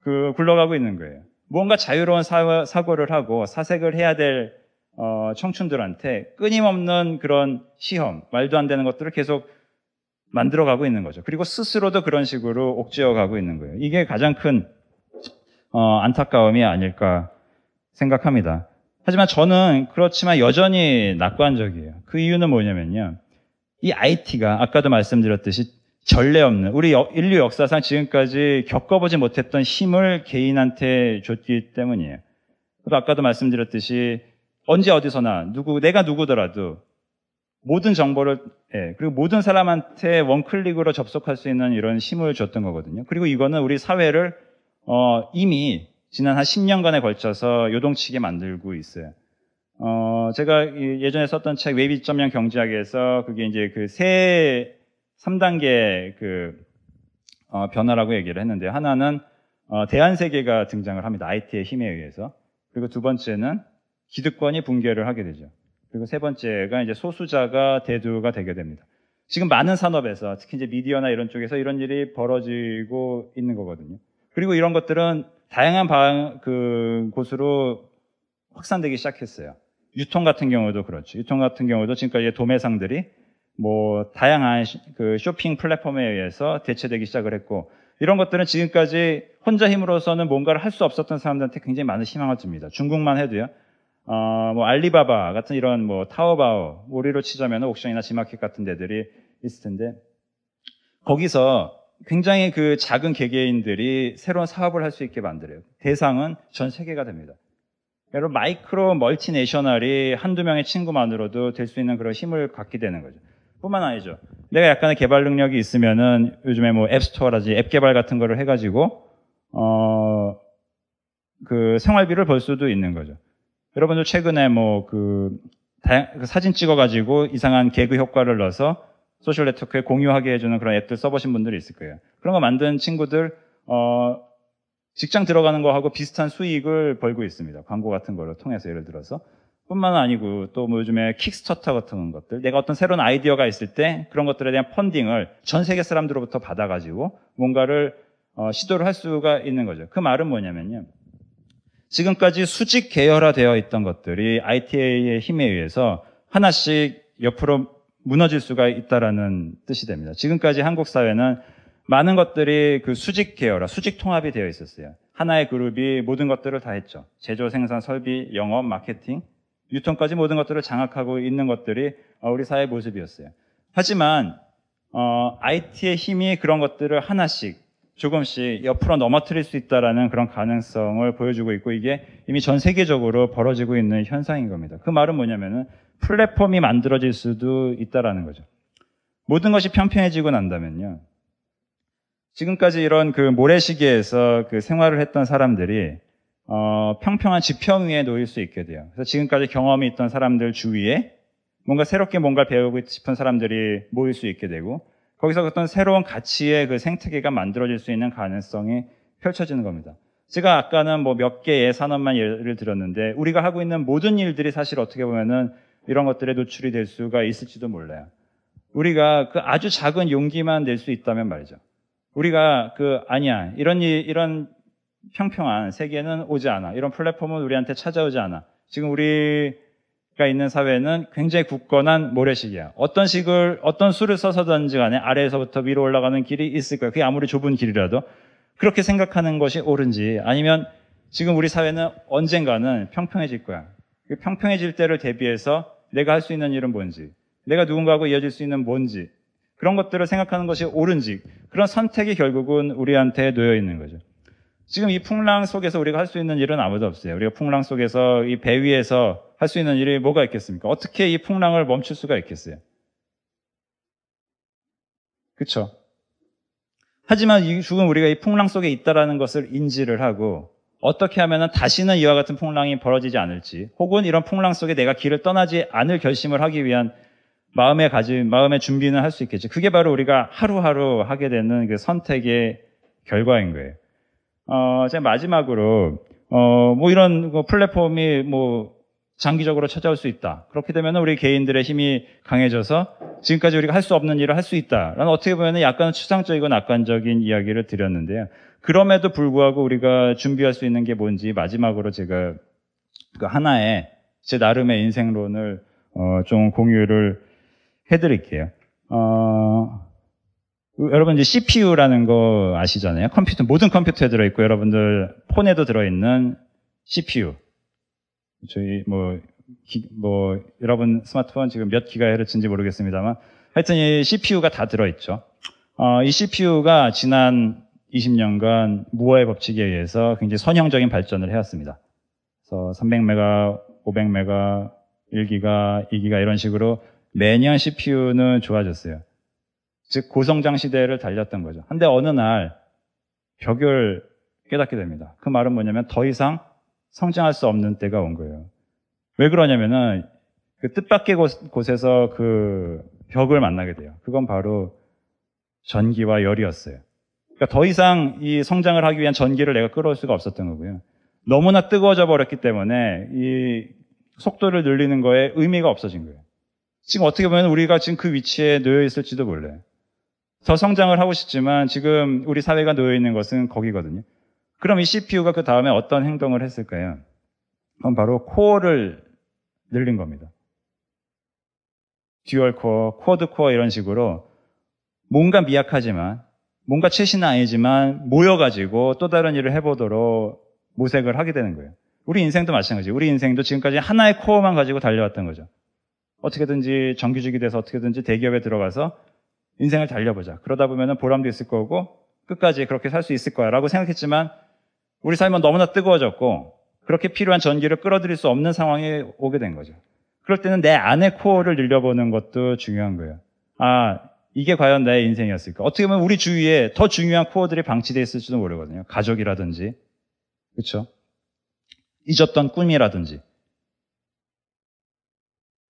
[SPEAKER 8] 그 굴러가고 있는 거예요. 뭔가 자유로운 사, 고를 하고 사색을 해야 될 어, 청춘들한테 끊임없는 그런 시험, 말도 안 되는 것들을 계속 만들어가고 있는 거죠. 그리고 스스로도 그런 식으로 옥죄어가고 있는 거예요. 이게 가장 큰 어, 안타까움이 아닐까 생각합니다. 하지만 저는 그렇지만 여전히 낙관적이에요. 그 이유는 뭐냐면요. 이 IT가 아까도 말씀드렸듯이 전례 없는 우리 인류 역사상 지금까지 겪어보지 못했던 힘을 개인한테 줬기 때문이에요. 또 아까도 말씀드렸듯이 언제 어디서나 누구 내가 누구더라도 모든 정보를 예, 그리고 모든 사람한테 원클릭으로 접속할 수 있는 이런 힘을 줬던 거거든요. 그리고 이거는 우리 사회를 어, 이미 지난 한 10년간에 걸쳐서 요동치게 만들고 있어요. 어, 제가 예전에 썼던 책 웹 2.0 경제학에서 그게 이제 그 세 3단계 그 어, 변화라고 얘기를 했는데 하나는 어, 대안 세계가 등장을 합니다. IT의 힘에 의해서. 그리고 두 번째는 기득권이 붕괴를 하게 되죠. 그리고 세 번째가 이제 소수자가 대두가 되게 됩니다. 지금 많은 산업에서 특히 이제 미디어나 이런 쪽에서 이런 일이 벌어지고 있는 거거든요. 그리고 이런 것들은 다양한 방, 그 곳으로 확산되기 시작했어요. 유통 같은 경우도 그렇죠. 유통 같은 경우도 지금까지 도매상들이 뭐 다양한 그 쇼핑 플랫폼에 의해서 대체되기 시작을 했고 이런 것들은 지금까지 혼자 힘으로서는 뭔가를 할 수 없었던 사람들한테 굉장히 많은 희망을 줍니다. 중국만 해도요. 어, 뭐 알리바바 같은 이런 뭐 타오바오, 우리로 치자면 옥션이나 지마켓 같은 데들이 있을 텐데 거기서 굉장히 그 작은 개개인들이 새로운 사업을 할 수 있게 만들어요. 대상은 전 세계가 됩니다. 여러분 마이크로 멀티내셔널이 한두 명의 친구만으로도 될 수 있는 그런 힘을 갖게 되는 거죠. 뿐만 아니죠. 내가 약간의 개발 능력이 있으면은 요즘에 뭐 앱스토어라든지 앱 개발 같은 거를 해가지고 어 그 생활비를 벌 수도 있는 거죠. 여러분들 최근에 뭐그 그 사진 찍어가지고 이상한 개그 효과를 넣어서 소셜 네트워크에 공유하게 해주는 그런 앱들 써보신 분들이 있을 거예요. 그런 거 만든 친구들 어, 직장 들어가는 거하고 비슷한 수익을 벌고 있습니다. 광고 같은 거를 통해서 예를 들어서 뿐만 아니고 또 뭐 요즘에 Kickstarter 같은 것들 내가 어떤 새로운 아이디어가 있을 때 그런 것들에 대한 펀딩을 전 세계 사람들로부터 받아가지고 뭔가를 어, 시도를 할 수가 있는 거죠. 그 말은 뭐냐면요. 지금까지 수직 계열화되어 있던 것들이 ITA의 힘에 의해서 하나씩 옆으로 무너질 수가 있다라는 뜻이 됩니다. 지금까지 한국 사회는 많은 것들이 그 수직 계열화, 수직 통합이 되어 있었어요. 하나의 그룹이 모든 것들을 다 했죠. 제조, 생산, 설비, 영업, 마케팅, 유통까지 모든 것들을 장악하고 있는 것들이 어, 우리 사회의 모습이었어요. 하지만 어, IT의 힘이 그런 것들을 하나씩 조금씩 옆으로 넘어뜨릴 수 있다라는 그런 가능성을 보여주고 있고 이게 이미 전 세계적으로 벌어지고 있는 현상인 겁니다. 그 말은 뭐냐면은 플랫폼이 만들어질 수도 있다라는 거죠. 모든 것이 평평해지고 난다면요. 지금까지 이런 그 모래시계에서 그 생활을 했던 사람들이 어, 평평한 지평 위에 놓일 수 있게 돼요. 그래서 지금까지 경험이 있던 사람들 주위에 뭔가 새롭게 뭔가를 배우고 싶은 사람들이 모일 수 있게 되고 거기서 어떤 새로운 가치의 그 생태계가 만들어질 수 있는 가능성이 펼쳐지는 겁니다. 제가 아까는 뭐 몇 개의 산업만 예를 들었는데 우리가 하고 있는 모든 일들이 사실 어떻게 보면은 이런 것들에 노출이 될 수가 있을지도 몰라요. 우리가 그 아주 작은 용기만 낼 수 있다면 말이죠. 우리가 그 아니야 이런 이런 평평한 세계는 오지 않아. 이런 플랫폼은 우리한테 찾아오지 않아. 지금 우리 있는 사회는 굉장히 굳건한 모래시계야. 어떤 식을, 어떤 수를 써서든지 간에 아래에서부터 위로 올라가는 길이 있을 거야. 그게 아무리 좁은 길이라도. 그렇게 생각하는 것이 옳은지 아니면 지금 우리 사회는 언젠가는 평평해질 거야. 그 평평해질 때를 대비해서 내가 할 수 있는 일은 뭔지, 내가 누군가하고 이어질 수 있는 뭔지, 그런 것들을 생각하는 것이 옳은지, 그런 선택이 결국은 우리한테 놓여 있는 거죠. 지금 이 풍랑 속에서 우리가 할 수 있는 일은 아무도 없어요. 우리가 풍랑 속에서 이 배 위에서 할 수 있는 일이 뭐가 있겠습니까? 어떻게 이 풍랑을 멈출 수가 있겠어요? 그쵸? 하지만 지금 우리가 이 풍랑 속에 있다라는 것을 인지를 하고 어떻게 하면 다시는 이와 같은 풍랑이 벌어지지 않을지 혹은 이런 풍랑 속에 내가 길을 떠나지 않을 결심을 하기 위한 마음의 가짐, 마음의 준비는 할 수 있겠지. 그게 바로 우리가 하루하루 하게 되는 그 선택의 결과인 거예요. 어, 제가 마지막으로, 어, 뭐 이런 그 플랫폼이 뭐 장기적으로 찾아올 수 있다. 그렇게 되면 우리 개인들의 힘이 강해져서 지금까지 우리가 할 수 없는 일을 할 수 있다. 라는 어떻게 보면 약간 추상적이고 낙관적인 이야기를 드렸는데요. 그럼에도 불구하고 우리가 준비할 수 있는 게 뭔지 마지막으로 제가 그 하나의 제 나름의 인생론을 어, 좀 공유를 해드릴게요. 어, 여러분 이제 CPU라는 거 아시잖아요. 컴퓨터 모든 컴퓨터에 들어있고 여러분들 폰에도 들어있는 CPU. 저희 뭐, 기, 뭐 여러분 스마트폰 지금 몇 기가헤르츠인지 모르겠습니다만 하여튼 이 CPU가 다 들어있죠. 어, 이 CPU가 지난 20년간 무어의 법칙에 의해서 굉장히 선형적인 발전을 해왔습니다. 그래서 300메가, 500메가, 1기가, 2기가 이런 식으로 매년 CPU는 좋아졌어요. 즉 고성장 시대를 달렸던 거죠. 근데 어느 날 벽을 깨닫게 됩니다. 그 말은 뭐냐면 더 이상 성장할 수 없는 때가 온 거예요. 왜 그러냐면은 그 뜻밖의 곳, 에서그 벽을 만나게 돼요. 그건 바로 전기와 열이었어요. 그러니까 더 이상 이 성장을 하기 위한 전기를 내가 끌어올 수가 없었던 거고요. 너무나 뜨거워져 버렸기 때문에 이 속도를 늘리는 거에 의미가 없어진 거예요. 지금 어떻게 보면 우리가 지금 그 위치에 놓여 있을지도 몰라요. 더 성장을 하고 싶지만 지금 우리 사회가 놓여 있는 것은 거기거든요. 그럼 이 CPU가 그 다음에 어떤 행동을 했을까요? 그건 바로 코어를 늘린 겁니다. dual core, quad core 이런 식으로 뭔가 미약하지만 뭔가 최신은 아니지만 모여가지고 또 다른 일을 해보도록 모색을 하게 되는 거예요. 우리 인생도 마찬가지예요. 우리 인생도 지금까지 하나의 코어만 가지고 달려왔던 거죠. 어떻게든지 정규직이 돼서 어떻게든지 대기업에 들어가서 인생을 달려보자. 그러다 보면 보람도 있을 거고 끝까지 그렇게 살 수 있을 거야 라고 생각했지만 우리 삶은 너무나 뜨거워졌고 그렇게 필요한 전기를 끌어들일 수 없는 상황에 오게 된 거죠. 그럴 때는 내 안의 코어를 늘려보는 것도 중요한 거예요. 아, 이게 과연 나의 인생이었을까? 어떻게 보면 우리 주위에 더 중요한 코어들이 방치되어 있을지도 모르거든요. 가족이라든지, 그렇죠? 잊었던 꿈이라든지.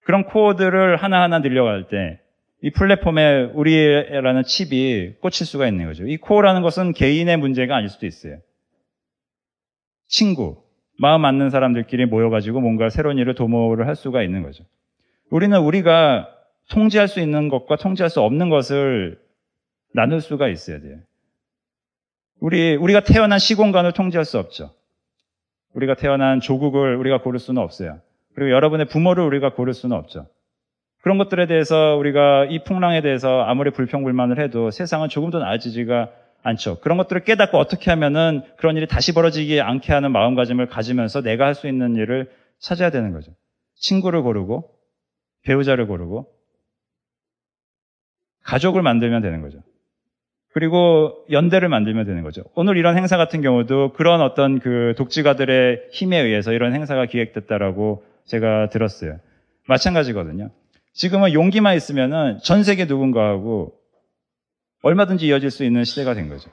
[SPEAKER 8] 그런 코어들을 하나하나 늘려갈 때, 이 플랫폼에 우리라는 칩이 꽂힐 수가 있는 거죠. 이 코어라는 것은 개인의 문제가 아닐 수도 있어요. 친구, 마음 맞는 사람들끼리 모여가지고 뭔가 새로운 일을 도모를 할 수가 있는 거죠. 우리는 우리가 통제할 수 있는 것과 통제할 수 없는 것을 나눌 수가 있어야 돼요. 우리, 우리가 태어난 시공간을 통제할 수 없죠. 우리가 태어난 조국을 우리가 고를 수는 없어요. 그리고 여러분의 부모를 우리가 고를 수는 없죠. 그런 것들에 대해서 우리가 이 풍랑에 대해서 아무리 불평불만을 해도 세상은 조금도 나아지지가 않죠. 그런 것들을 깨닫고 어떻게 하면은 그런 일이 다시 벌어지지 않게 하는 마음가짐을 가지면서 내가 할 수 있는 일을 찾아야 되는 거죠. 친구를 고르고, 배우자를 고르고, 가족을 만들면 되는 거죠. 그리고 연대를 만들면 되는 거죠. 오늘 이런 행사 같은 경우도 그런 어떤 그 독지가들의 힘에 의해서 이런 행사가 기획됐다라고 제가 들었어요. 마찬가지거든요. 지금은 용기만 있으면은 전 세계 누군가하고 얼마든지 이어질 수 있는 시대가 된 거죠.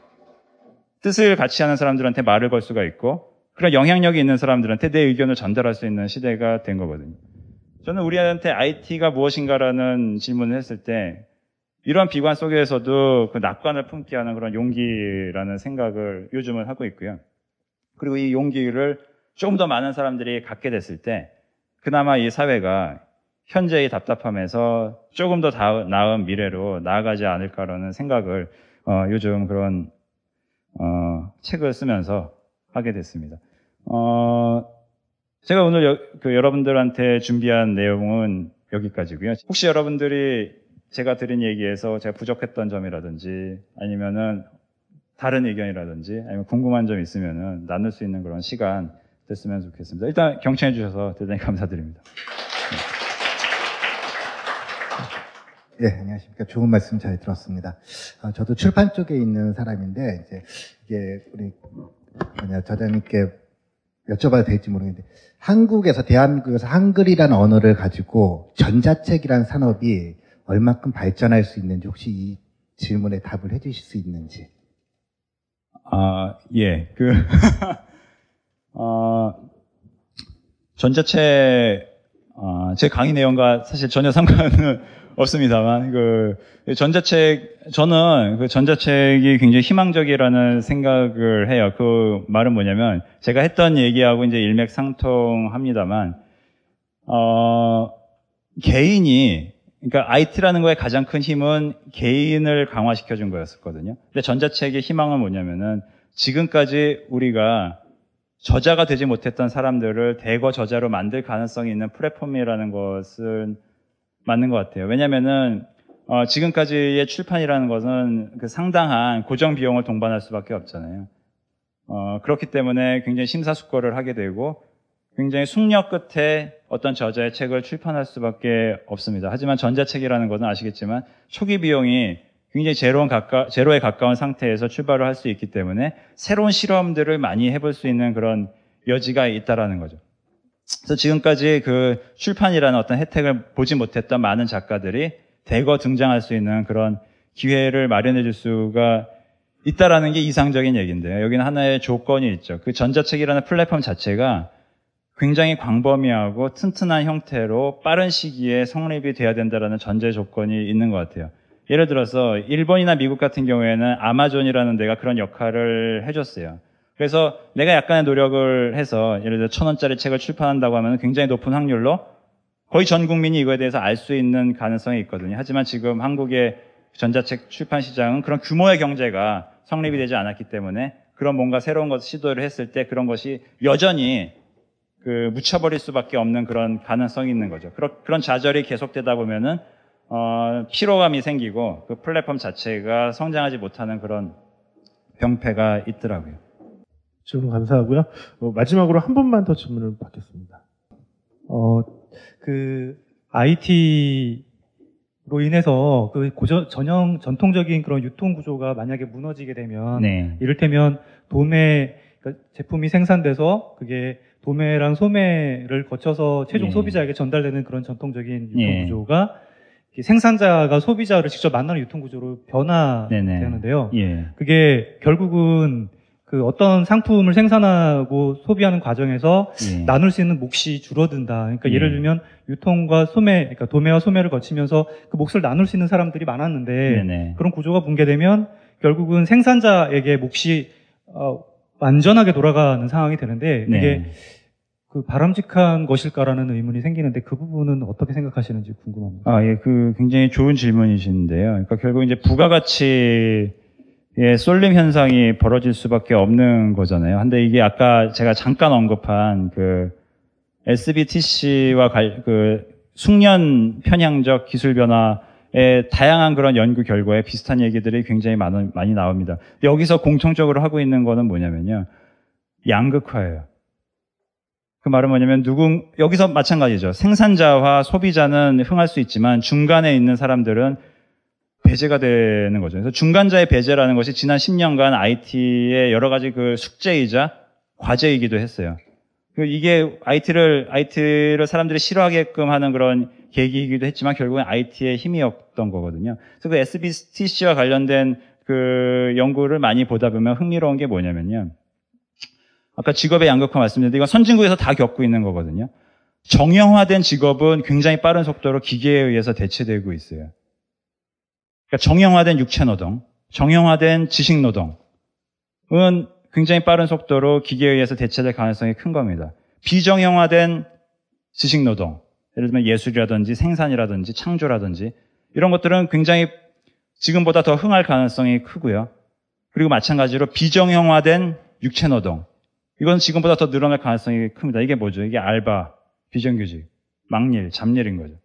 [SPEAKER 8] 뜻을 같이 하는 사람들한테 말을 걸 수가 있고 그런 영향력이 있는 사람들한테 내 의견을 전달할 수 있는 시대가 된 거거든요. 저는 우리한테 IT가 무엇인가라는 질문을 했을 때 이러한 비관 속에서도 그 낙관을 품게 하는 그런 용기라는 생각을 요즘은 하고 있고요. 그리고 이 용기를 조금 더 많은 사람들이 갖게 됐을 때 그나마 이 사회가 현재의 답답함에서 조금 더 나은 미래로 나아가지 않을까라는 생각을 어, 요즘 그런 어, 책을 쓰면서 하게 됐습니다. 어, 제가 오늘 여, 그 여러분들한테 준비한 내용은 여기까지고요. 혹시 여러분들이 제가 드린 얘기에서 제가 부족했던 점이라든지 아니면은 다른 의견이라든지 아니면 궁금한 점 있으면은 나눌 수 있는 그런 시간 됐으면 좋겠습니다. 일단 경청해 주셔서 대단히 감사드립니다.
[SPEAKER 9] 예, 안녕하십니까. 좋은 말씀 잘 들었습니다. 어, 저도 출판 쪽에 있는 사람인데, 이제, 이게, 우리, 뭐냐, 저자님께 여쭤봐도 될지 모르겠는데, 한국에서, 대한민국에서 한글이라는 언어를 가지고 전자책이라는 산업이 얼마큼 발전할 수 있는지 혹시 이 질문에 답을 해 주실 수 있는지.
[SPEAKER 8] 아, 예. 그, 어, 전자책, 어, 제 강의 내용과 사실 전혀 상관은 없습니다만, 그, 전자책, 저는 그 전자책이 굉장히 희망적이라는 생각을 해요. 그 말은 뭐냐면, 제가 했던 얘기하고 이제 일맥상통합니다만, 어, 개인이, 그러니까 IT라는 거에 가장 큰 힘은 개인을 강화시켜 준 거였었거든요. 근데 전자책의 희망은 뭐냐면은, 지금까지 우리가 저자가 되지 못했던 사람들을 대거 저자로 만들 가능성이 있는 플랫폼이라는 것은 맞는 것 같아요. 왜냐면은, 어, 지금까지의 출판이라는 것은 그 상당한 고정 비용을 동반할 수밖에 없잖아요. 어, 그렇기 때문에 굉장히 심사숙고를 하게 되고 굉장히 숙려 끝에 어떤 저자의 책을 출판할 수밖에 없습니다. 하지만 전자책이라는 것은 아시겠지만 초기 비용이 굉장히 제로에, 가까, 제로에 가까운 상태에서 출발을 할 수 있기 때문에 새로운 실험들을 많이 해볼 수 있는 그런 여지가 있다라는 거죠. 그래서 지금까지 그 출판이라는 어떤 혜택을 보지 못했던 많은 작가들이 대거 등장할 수 있는 그런 기회를 마련해 줄 수가 있다라는 게 이상적인 얘기인데요. 여기는 하나의 조건이 있죠. 그 전자책이라는 플랫폼 자체가 굉장히 광범위하고 튼튼한 형태로 빠른 시기에 성립이 돼야 된다라는 전제 조건이 있는 것 같아요. 예를 들어서 일본이나 미국 같은 경우에는 아마존이라는 데가 그런 역할을 해줬어요. 그래서 내가 약간의 노력을 해서 예를 들어 천 원짜리 책을 출판한다고 하면 굉장히 높은 확률로 거의 전 국민이 이거에 대해서 알 수 있는 가능성이 있거든요. 하지만 지금 한국의 전자책 출판 시장은 그런 규모의 경제가 성립이 되지 않았기 때문에 그런 뭔가 새로운 것을 시도를 했을 때 그런 것이 여전히 그 묻혀버릴 수밖에 없는 그런 가능성이 있는 거죠. 그런, 좌절이 계속되다 보면은 어, 피로감이 생기고 그 플랫폼 자체가 성장하지 못하는 그런 병폐가 있더라고요.
[SPEAKER 10] 질문 감사하고요. 어, 마지막으로 한 번만 더 질문을 받겠습니다.
[SPEAKER 11] 어, 그 IT로 인해서 그 고전, 전형 전통적인 그런 유통 구조가 만약에 무너지게 되면
[SPEAKER 8] 네.
[SPEAKER 11] 이를테면 도매 그러니까 제품이 생산돼서 그게 도매랑 소매를 거쳐서 최종
[SPEAKER 8] 예.
[SPEAKER 11] 소비자에게 전달되는 그런 전통적인 유통
[SPEAKER 8] 예.
[SPEAKER 11] 구조가 생산자가 소비자를 직접 만나는 유통 구조로 변화되는데요.
[SPEAKER 8] 예.
[SPEAKER 11] 그게 결국은 그 어떤 상품을 생산하고 소비하는 과정에서
[SPEAKER 8] 예.
[SPEAKER 11] 나눌 수 있는 몫이 줄어든다. 그러니까
[SPEAKER 8] 예.
[SPEAKER 11] 예를 들면 유통과 소매, 그러니까 도매와 소매를 거치면서 그 몫을 나눌 수 있는 사람들이 많았는데
[SPEAKER 8] 네네.
[SPEAKER 11] 그런 구조가 붕괴되면 결국은 생산자에게 몫이 어, 완전하게 돌아가는 상황이 되는데
[SPEAKER 8] 네.
[SPEAKER 11] 이게 그 바람직한 것일까라는 의문이 생기는데 그 부분은 어떻게 생각하시는지 궁금합니다.
[SPEAKER 8] 아, 예, 그 굉장히 좋은 질문이신데요. 그러니까 결국 이제 부가가치의 쏠림 현상이 벌어질 수밖에 없는 거잖아요. 근데 이게 아까 제가 잠깐 언급한 그 SBTC와 그 숙련 편향적 기술 변화의 다양한 그런 연구 결과에 비슷한 얘기들이 굉장히 많, 많이 나옵니다. 여기서 공통적으로 하고 있는 거는 뭐냐면요. 양극화예요. 그 말은 뭐냐면 누군 여기서 마찬가지죠. 생산자와 소비자는 흥할 수 있지만 중간에 있는 사람들은 배제가 되는 거죠. 그래서 중간자의 배제라는 것이 지난 10년간 IT의 여러 가지 그 숙제이자 과제이기도 했어요. 그 이게 IT를 IT를 사람들이 싫어하게끔 하는 그런 계기이기도 했지만 결국엔 IT의 힘이었던 거거든요. 그래서 그 SBTC와 관련된 그 연구를 많이 보다 보면 흥미로운 게 뭐냐면요. 아까 직업의 양극화 말씀드렸는데 이건 선진국에서 다 겪고 있는 거거든요. 정형화된 직업은 굉장히 빠른 속도로 기계에 의해서 대체되고 있어요. 그러니까 정형화된 육체 노동, 정형화된 지식 노동은 굉장히 빠른 속도로 기계에 의해서 대체될 가능성이 큰 겁니다. 비정형화된 지식 노동, 예를 들면 예술이라든지 생산이라든지 창조라든지 이런 것들은 굉장히 지금보다 더 흥할 가능성이 크고요. 그리고 마찬가지로 비정형화된 육체 노동, 이건 지금보다 더 늘어날 가능성이 큽니다. 이게 뭐죠? 이게 알바, 비정규직, 막일, 잡일인 거죠.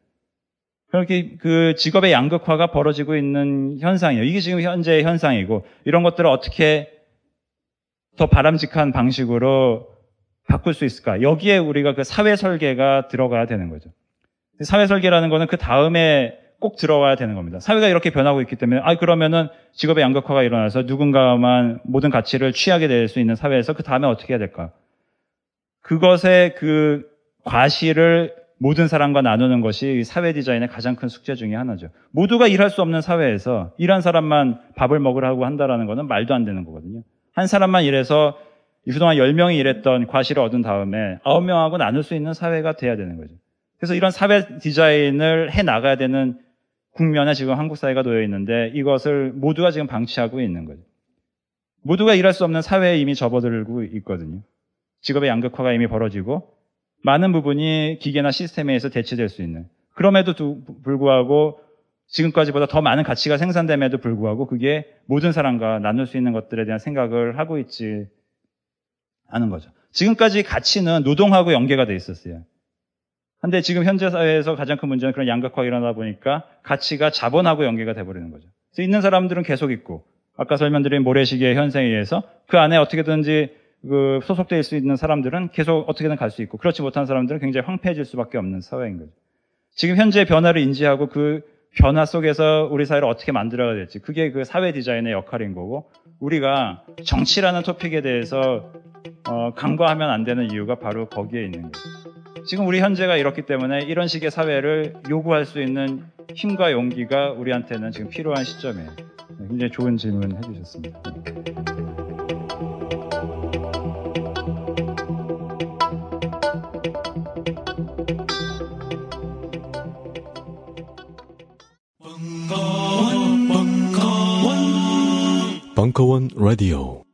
[SPEAKER 8] 그렇게 그 직업의 양극화가 벌어지고 있는 현상이에요. 이게 지금 현재의 현상이고 이런 것들을 어떻게 더 바람직한 방식으로 바꿀 수 있을까? 여기에 우리가 그 사회 설계가 들어가야 되는 거죠. 사회 설계라는 거는 그 다음에 꼭 들어와야 되는 겁니다. 사회가 이렇게 변하고 있기 때문에 아 그러면은 직업의 양극화가 일어나서 누군가만 모든 가치를 취하게 될 수 있는 사회에서 그 다음에 어떻게 해야 될까? 그것의 그 과실을 모든 사람과 나누는 것이 사회 디자인의 가장 큰 숙제 중의 하나죠. 모두가 일할 수 없는 사회에서 일한 사람만 밥을 먹으라고 한다라는 것은 말도 안 되는 거거든요. 한 사람만 일해서 그동안 10명이 일했던 과실을 얻은 다음에 9명하고 나눌 수 있는 사회가 돼야 되는 거죠. 그래서 이런 사회 디자인을 해 나가야 되는 국면에 지금 한국 사회가 놓여 있는데 이것을 모두가 지금 방치하고 있는 거죠. 모두가 일할 수 없는 사회에 이미 접어들고 있거든요. 직업의 양극화가 이미 벌어지고 많은 부분이 기계나 시스템에 의해서 대체될 수 있는. 그럼에도 불구하고 지금까지보다 더 많은 가치가 생산됨에도 불구하고 그게 모든 사람과 나눌 수 있는 것들에 대한 생각을 하고 있지 않은 거죠. 지금까지 가치는 노동하고 연계가 돼 있었어요. 근데 지금 현재 사회에서 가장 큰 문제는 그런 양극화가 일어나다 보니까 가치가 자본하고 연계가 돼버리는 거죠. 그래서 있는 사람들은 계속 있고 아까 설명드린 모래시계의 현상에 의해서 그 안에 어떻게든지 그 소속될 수 있는 사람들은 계속 어떻게든 갈 수 있고 그렇지 못한 사람들은 굉장히 황폐해질 수밖에 없는 사회인 거죠. 지금 현재 변화를 인지하고 그 변화 속에서 우리 사회를 어떻게 만들어야 될지 그게 그 사회 디자인의 역할인 거고 우리가 정치라는 토픽에 대해서 어, 간과하면 안 되는 이유가 바로 거기에 있는 거예요. 지금 우리 현재가 이렇기 때문에 이런 식의 사회를 요구할 수 있는 힘과 용기가 우리한테는 지금 필요한 시점이에요. 네, 굉장히 좋은 질문 해주셨습니다.
[SPEAKER 1] 벙커원 라디오